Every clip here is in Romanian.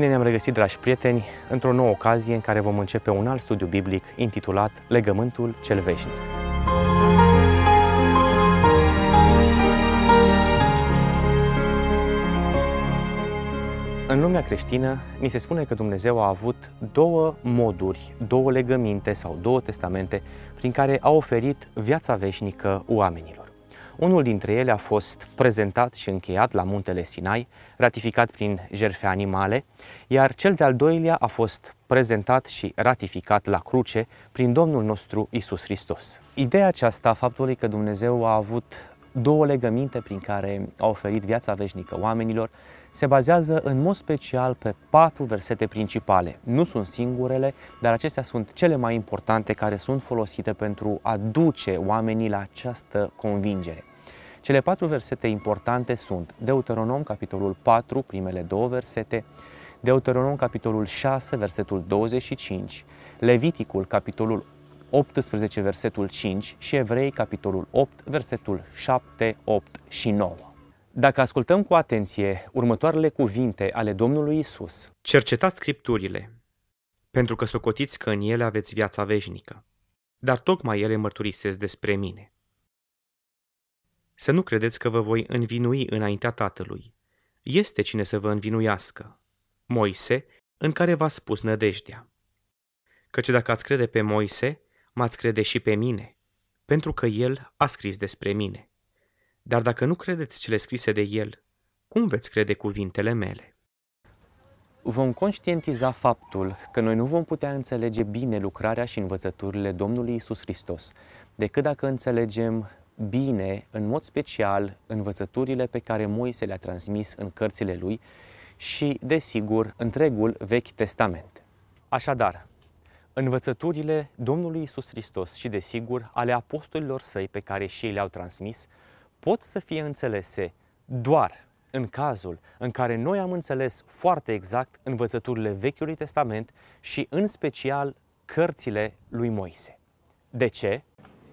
Bine ne-am regăsit, dragi prieteni, într-o nouă ocazie în care vom începe un alt studiu biblic intitulat Legământul cel veșnic. În lumea creștină, ni se spune că Dumnezeu a avut două moduri, două legăminte sau două testamente prin care a oferit viața veșnică oamenilor. Unul dintre ele a fost prezentat și încheiat la muntele Sinai, ratificat prin jerfe animale, iar cel de-al doilea a fost prezentat și ratificat la cruce prin Domnul nostru Isus Hristos. Ideea aceasta, faptului că Dumnezeu a avut două legăminte prin care a oferit viața veșnică oamenilor, se bazează în mod special pe patru versete principale. Nu sunt singurele, dar acestea sunt cele mai importante care sunt folosite pentru a duce oamenii la această convingere. Cele patru versete importante sunt Deuteronom, capitolul 4, primele două versete, Deuteronom, capitolul 6, versetul 25, Leviticul, capitolul 18, versetul 5 și Evrei, capitolul 8, versetul 7, 8 și 9. Dacă ascultăm cu atenție următoarele cuvinte ale Domnului Isus, Cercetați scripturile, pentru că socotiți că în ele aveți viața veșnică, dar tocmai ele mărturisesc despre mine. Să nu credeți că vă voi învinui înaintea Tatălui. Este cine să vă învinuiască. Moise, în care v-a spus nădejdea. Căci dacă ați crede pe Moise, m-ați crede și pe mine, pentru că el a scris despre mine. Dar dacă nu credeți cele scrise de el, cum veți crede cuvintele mele? vom conștientiza faptul că noi nu vom putea înțelege bine lucrarea și învățăturile Domnului Isus Hristos decât dacă înțelegem bine, în mod special, învățăturile pe care Moise le-a transmis în cărțile lui și, desigur, întregul Vechi Testament. Așadar, învățăturile Domnului Isus Hristos și, desigur, ale apostolilor săi pe care și ei le-au transmis, pot să fie înțelese doar în cazul în care noi am înțeles foarte exact învățăturile Vechiului Testament și, în special, cărțile lui Moise. De ce?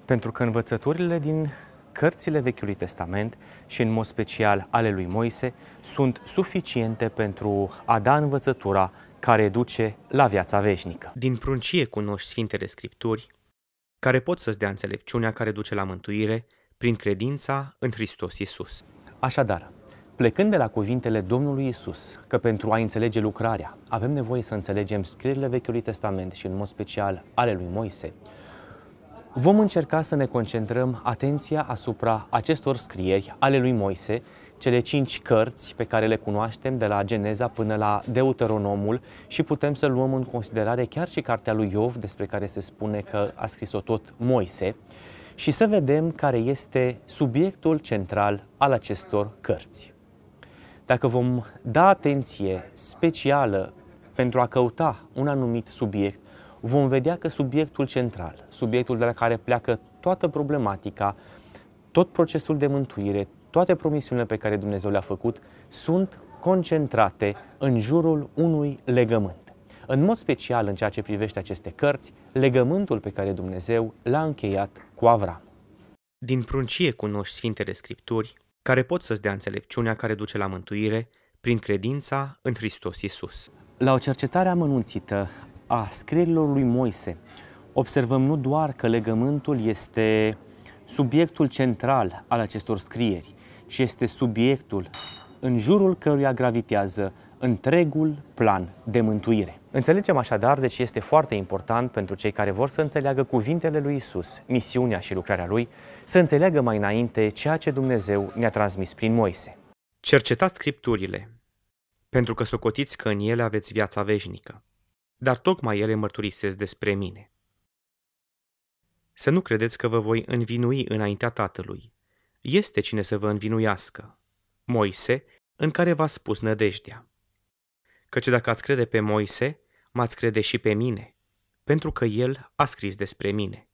Pentru că învățăturile din cărțile Vechiului Testament și în mod special ale lui Moise sunt suficiente pentru a da învățătura care duce la viața veșnică. Din pruncie cunoști Sfintele Scripturi, care pot să-ți dea înțelepciunea care duce la mântuire prin credința în Hristos Isus. Așadar, plecând de la cuvintele Domnului Isus, că pentru a înțelege lucrarea avem nevoie să înțelegem scrierile Vechiului Testament și în mod special ale lui Moise, Vom încerca să ne concentrăm atenția asupra acestor scrieri ale lui Moise, cele cinci cărți pe care le cunoaștem de la Geneza până la Deuteronomul și putem să luăm în considerare chiar și cartea lui Iov, despre care se spune că a scris-o tot Moise, și să vedem care este subiectul central al acestor cărți. Dacă vom da atenție specială pentru a căuta un anumit subiect, vom vedea că subiectul central, subiectul de la care pleacă toată problematica, tot procesul de mântuire, toate promisiunile pe care Dumnezeu le-a făcut, sunt concentrate în jurul unui legământ. În mod special în ceea ce privește aceste cărți, legământul pe care Dumnezeu l-a încheiat cu Avram. Din pruncie cunoști Sfintele Scripturi, care pot să-ți dea înțelepciunea care duce la mântuire prin credința în Hristos Isus. La o cercetare amănunțită a scrierilor lui Moise, observăm nu doar că legământul este subiectul central al acestor scrieri, ci este subiectul în jurul căruia gravitează întregul plan de mântuire. Înțelegem așadar de ce este foarte important pentru cei care vor să înțeleagă cuvintele lui Isus, misiunea și lucrarea lui, să înțeleagă mai înainte ceea ce Dumnezeu ne-a transmis prin Moise. Cercetați scripturile, pentru că socotiți că în ele aveți viața veșnică dar tocmai ele mărturisesc despre mine. Să nu credeți că vă voi învinui înaintea Tatălui. Este cine să vă învinuiască. Moise, în care v-a spus nădejdea. Căci dacă ați crede pe Moise, m-ați crede și pe mine, pentru că el a scris despre mine.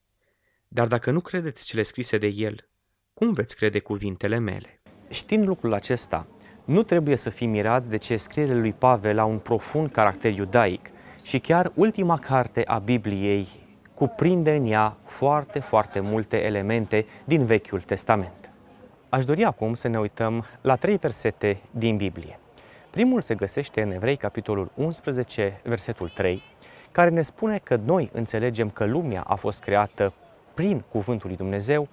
Dar dacă nu credeți cele scrise de el, cum veți crede cuvintele mele? Știind lucrul acesta, nu trebuie să fii mirat de ce scrierile lui Pavel au un profund caracter iudaic, și chiar ultima carte a Bibliei cuprinde în ea foarte, foarte multe elemente din Vechiul Testament. Aș dori acum să ne uităm la trei versete din Biblie. Primul se găsește în Evrei, capitolul 11, versetul 3, care ne spune că noi înțelegem că lumea a fost creată prin cuvântul lui Dumnezeu,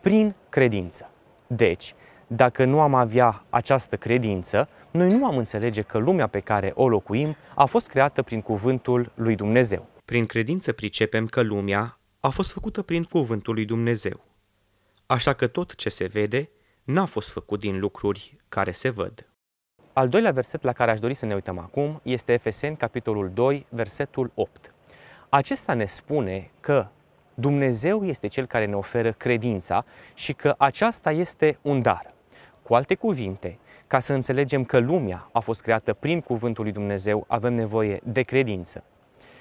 prin credință. Deci, dacă nu am avea această credință, noi nu am înțelege că lumea pe care o locuim a fost creată prin cuvântul lui Dumnezeu. Prin credință pricepem că lumea a fost făcută prin cuvântul lui Dumnezeu. Așa că tot ce se vede n-a fost făcut din lucruri care se văd. Al doilea verset la care aș dori să ne uităm acum este Efeseni, capitolul 2, versetul 8. Acesta ne spune că Dumnezeu este Cel care ne oferă credința și că aceasta este un dar. Cu alte cuvinte, ca să înțelegem că lumea a fost creată prin cuvântul lui Dumnezeu, avem nevoie de credință.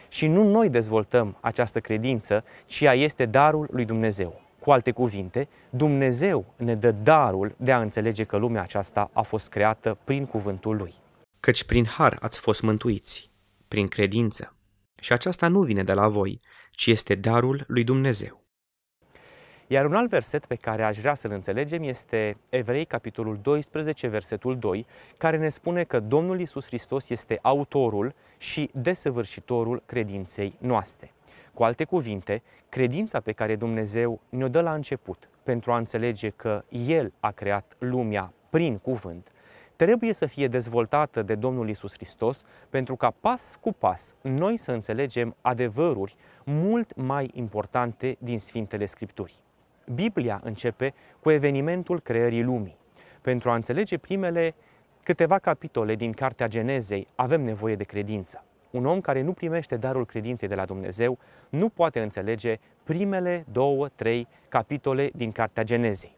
Și nu noi dezvoltăm această credință, ci ea este darul lui Dumnezeu. Cu alte cuvinte, Dumnezeu ne dă darul de a înțelege că lumea aceasta a fost creată prin cuvântul Lui. Căci prin har ați fost mântuiți, prin credință. Și aceasta nu vine de la voi, ci este darul lui Dumnezeu. Iar un alt verset pe care aș vrea să-l înțelegem este Evrei, capitolul 12, versetul 2, care ne spune că Domnul Isus Hristos este autorul și desăvârșitorul credinței noastre. Cu alte cuvinte, credința pe care Dumnezeu ne-o dă la început pentru a înțelege că El a creat lumea prin cuvânt, trebuie să fie dezvoltată de Domnul Isus Hristos pentru ca pas cu pas noi să înțelegem adevăruri mult mai importante din Sfintele Scripturi. Biblia începe cu evenimentul creării lumii. Pentru a înțelege primele câteva capitole din Cartea Genezei, avem nevoie de credință. Un om care nu primește darul credinței de la Dumnezeu nu poate înțelege primele două, trei capitole din Cartea Genezei.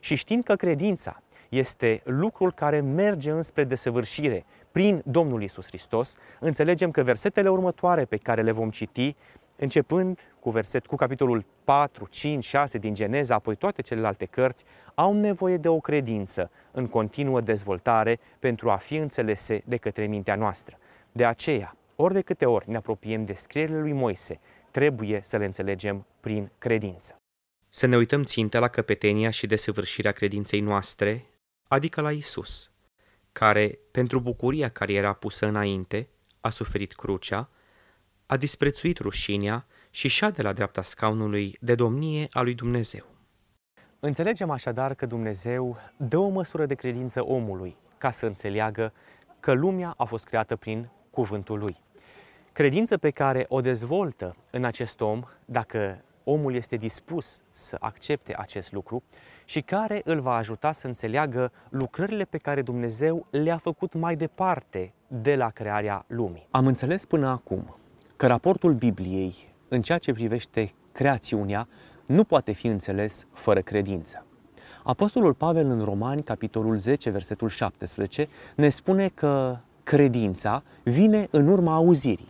Și știind că credința este lucrul care merge înspre desăvârșire prin Domnul Isus Hristos, înțelegem că versetele următoare pe care le vom citi, începând cu verset cu capitolul 4, 5, 6 din Geneza, apoi toate celelalte cărți, au nevoie de o credință în continuă dezvoltare pentru a fi înțelese de către mintea noastră. De aceea, ori de câte ori ne apropiem de scrierile lui Moise, trebuie să le înțelegem prin credință. Să ne uităm țintă la căpetenia și desăvârșirea credinței noastre, adică la Isus, care, pentru bucuria care era pusă înainte, a suferit crucea, a disprețuit rușinea și și de la dreapta scaunului de domnie a lui Dumnezeu. Înțelegem așadar că Dumnezeu dă o măsură de credință omului ca să înțeleagă că lumea a fost creată prin cuvântul lui. Credință pe care o dezvoltă în acest om, dacă omul este dispus să accepte acest lucru și care îl va ajuta să înțeleagă lucrările pe care Dumnezeu le-a făcut mai departe de la crearea lumii. Am înțeles până acum că raportul Bibliei în ceea ce privește creațiunea nu poate fi înțeles fără credință. Apostolul Pavel în Romani, capitolul 10, versetul 17, ne spune că credința vine în urma auzirii,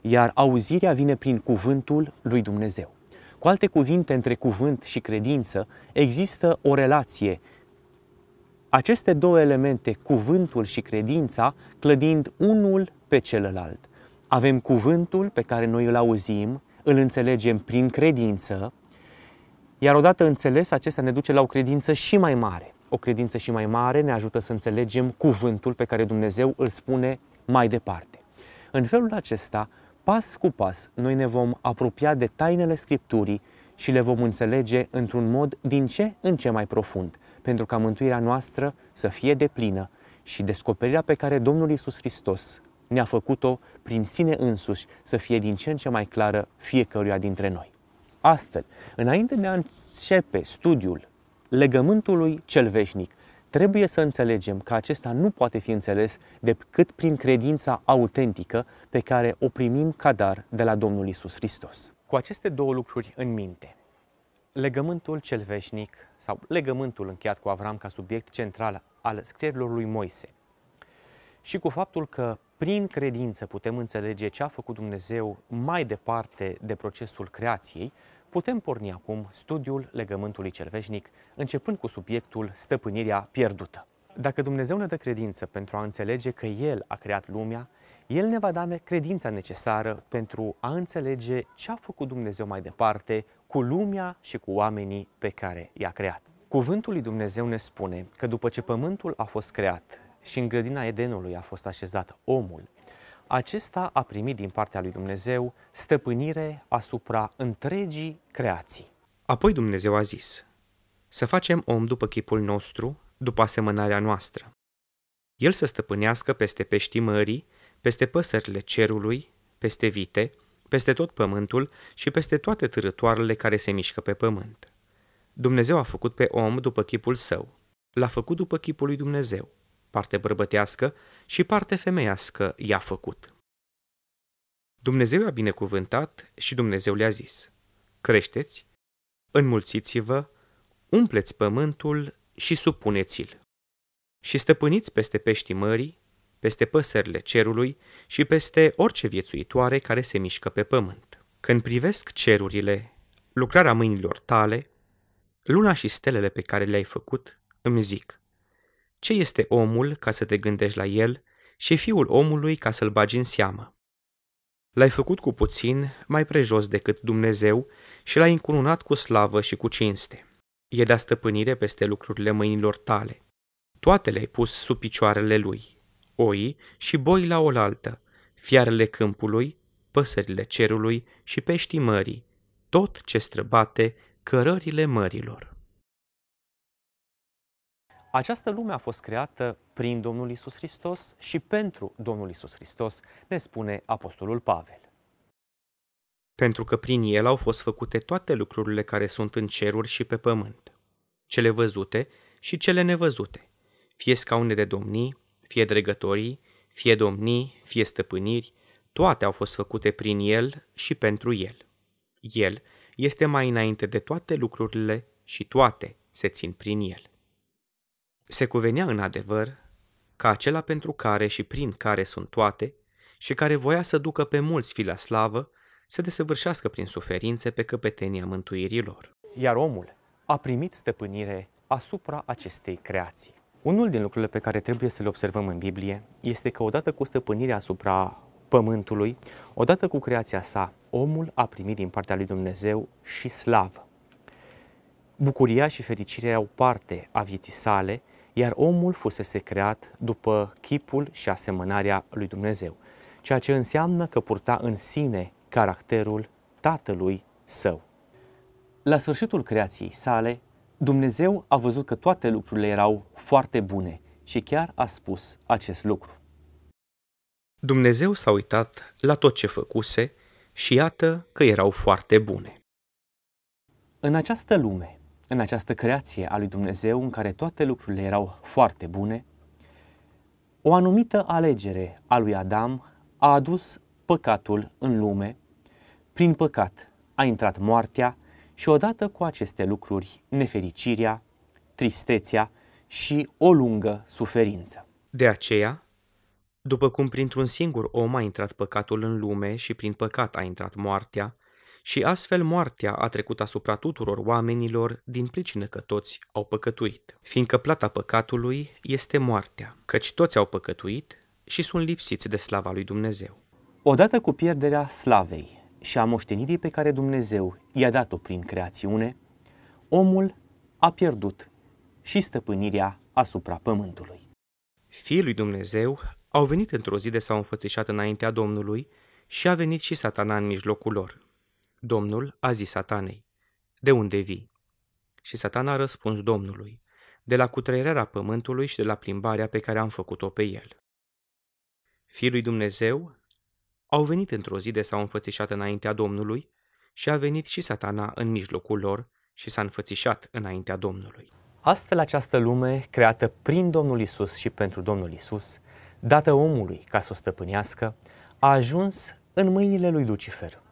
iar auzirea vine prin cuvântul lui Dumnezeu. Cu alte cuvinte, între cuvânt și credință există o relație. Aceste două elemente, cuvântul și credința, clădind unul pe celălalt. Avem cuvântul pe care noi îl auzim, îl înțelegem prin credință, iar odată înțeles, acesta ne duce la o credință și mai mare. O credință și mai mare ne ajută să înțelegem cuvântul pe care Dumnezeu îl spune mai departe. În felul acesta, pas cu pas, noi ne vom apropia de tainele Scripturii și le vom înțelege într-un mod din ce în ce mai profund, pentru ca mântuirea noastră să fie deplină și descoperirea pe care Domnul Isus Hristos ne-a făcut-o prin sine însuși să fie din ce în ce mai clară fiecăruia dintre noi. Astfel, înainte de a începe studiul legământului cel veșnic, trebuie să înțelegem că acesta nu poate fi înțeles decât prin credința autentică pe care o primim ca dar de la Domnul Isus Hristos. Cu aceste două lucruri în minte, legământul cel veșnic sau legământul încheiat cu Avram ca subiect central al scrierilor lui Moise și cu faptul că prin credință putem înțelege ce a făcut Dumnezeu mai departe de procesul creației, putem porni acum studiul legământului cel veșnic, începând cu subiectul stăpânirea pierdută. Dacă Dumnezeu ne dă credință pentru a înțelege că El a creat lumea, El ne va da credința necesară pentru a înțelege ce a făcut Dumnezeu mai departe cu lumea și cu oamenii pe care i-a creat. Cuvântul lui Dumnezeu ne spune că după ce pământul a fost creat și în grădina Edenului a fost așezat omul, acesta a primit din partea lui Dumnezeu stăpânire asupra întregii creații. Apoi Dumnezeu a zis, să facem om după chipul nostru, după asemănarea noastră. El să stăpânească peste peștii mării, peste păsările cerului, peste vite, peste tot pământul și peste toate târătoarele care se mișcă pe pământ. Dumnezeu a făcut pe om după chipul său. L-a făcut după chipul lui Dumnezeu. Parte bărbătească și parte femeiască i-a făcut. Dumnezeu a binecuvântat și Dumnezeu le-a zis, creșteți, înmulțiți-vă, umpleți pământul și supuneți-l. Și stăpâniți peste peștii mării, peste păsările cerului și peste orice viețuitoare care se mișcă pe pământ. Când privesc cerurile, lucrarea mâinilor tale, luna și stelele pe care le-ai făcut, îmi zic, ce este omul ca să te gândești la el și fiul omului ca să-l bagi în seamă? L-ai făcut cu puțin mai prejos decât Dumnezeu și l-ai încununat cu slavă și cu cinste. E de stăpânire peste lucrurile mâinilor tale. Toate le-ai pus sub picioarele lui, oi și boi la oaltă, fiarele câmpului, păsările cerului și peștii mării, tot ce străbate cărările mărilor. Această lume a fost creată prin Domnul Isus Hristos și pentru Domnul Isus Hristos, ne spune Apostolul Pavel. Pentru că prin el au fost făcute toate lucrurile care sunt în ceruri și pe pământ, cele văzute și cele nevăzute, fie scaune de domnii, fie dregătorii, fie domnii, fie stăpâniri, toate au fost făcute prin el și pentru el. El este mai înainte de toate lucrurile și toate se țin prin el. Se cuvenea în adevăr ca acela pentru care și prin care sunt toate și care voia să ducă pe mulți fi la slavă, să desăvârșească prin suferințe pe căpetenia mântuirilor. Iar omul a primit stăpânire asupra acestei creații. Unul din lucrurile pe care trebuie să le observăm în Biblie este că odată cu stăpânirea asupra pământului, odată cu creația sa, omul a primit din partea lui Dumnezeu și slavă. Bucuria și fericirea au parte a vieții sale, iar omul fusese creat după chipul și asemănarea lui Dumnezeu, ceea ce înseamnă că purta în sine caracterul tatălui său. La sfârșitul creației sale, Dumnezeu a văzut că toate lucrurile erau foarte bune și chiar a spus acest lucru. Dumnezeu s-a uitat la tot ce făcuse și iată că erau foarte bune. În această lume, în această creație a lui Dumnezeu, în care toate lucrurile erau foarte bune, o anumită alegere a lui Adam a adus păcatul în lume. Prin păcat a intrat moartea și odată cu aceste lucruri, nefericirea, tristețea și o lungă suferință. De aceea, după cum printr-un singur om a intrat păcatul în lume și prin păcat a intrat moartea, și astfel moartea a trecut asupra tuturor oamenilor din pricină că toți au păcătuit, fiindcă plata păcatului este moartea, căci toți au păcătuit și sunt lipsiți de slava lui Dumnezeu. Odată cu pierderea slavei și a moștenirii pe care Dumnezeu i-a dat-o prin creațiune, omul a pierdut și stăpânirea asupra pământului. Fiii lui Dumnezeu au venit într-o zi de s-au înfățișat înaintea Domnului și a venit și satana în mijlocul lor. Domnul a zis satanei, De unde vii? Și satana a răspuns Domnului, de la cutreierea pământului și de la plimbarea pe care am făcut-o pe el. Fiii lui Dumnezeu au venit într-o zi de s-au înfățișat înaintea Domnului și a venit și satana în mijlocul lor și s-a înfățișat înaintea Domnului. Astfel această lume, creată prin Domnul Isus și pentru Domnul Isus, dată omului ca să o stăpânească, a ajuns în mâinile lui Lucifer,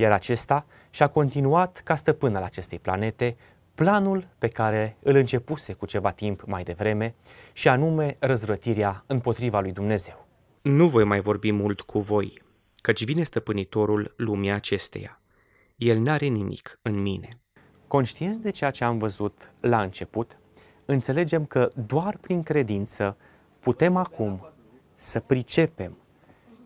iar acesta și-a continuat ca stăpân al acestei planete planul pe care îl începuse cu ceva timp mai devreme și anume răzvrătirea împotriva lui Dumnezeu. Nu voi mai vorbi mult cu voi, căci vine stăpânitorul lumii acesteia. El n-are nimic în mine. Conștienți de ceea ce am văzut la început, înțelegem că doar prin credință putem acum să pricepem,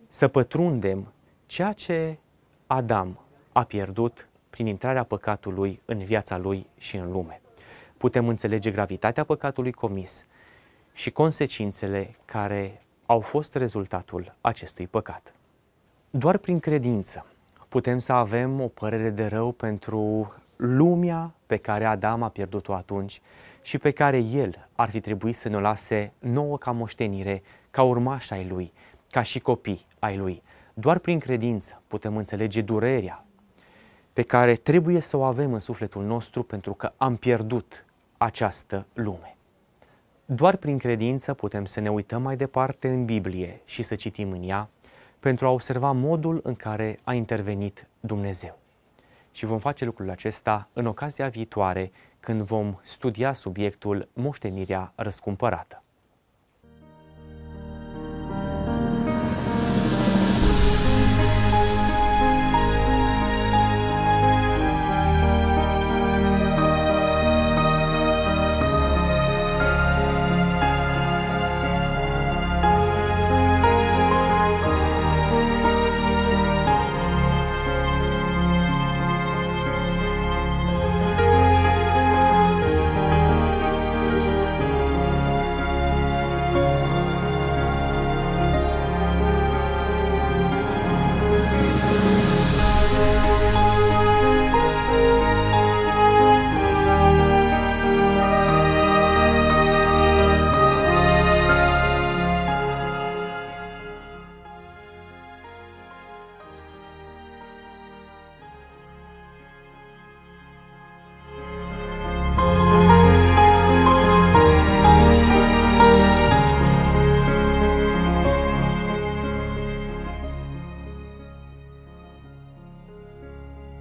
să pătrundem ceea ce Adam a pierdut prin intrarea păcatului în viața lui și în lume. Putem înțelege gravitatea păcatului comis și consecințele care au fost rezultatul acestui păcat. Doar prin credință putem să avem o părere de rău pentru lumea pe care Adam a pierdut-o atunci și pe care el ar fi trebuit să ne o lase nouă ca moștenire, ca urmași ai lui, ca și copii ai lui. Doar prin credință putem înțelege durerea pe care trebuie să o avem în sufletul nostru pentru că am pierdut această lume. Doar prin credință putem să ne uităm mai departe în Biblie și să citim în ea pentru a observa modul în care a intervenit Dumnezeu. Și vom face lucrul acesta în ocazia viitoare când vom studia subiectul moștenirea răscumpărată.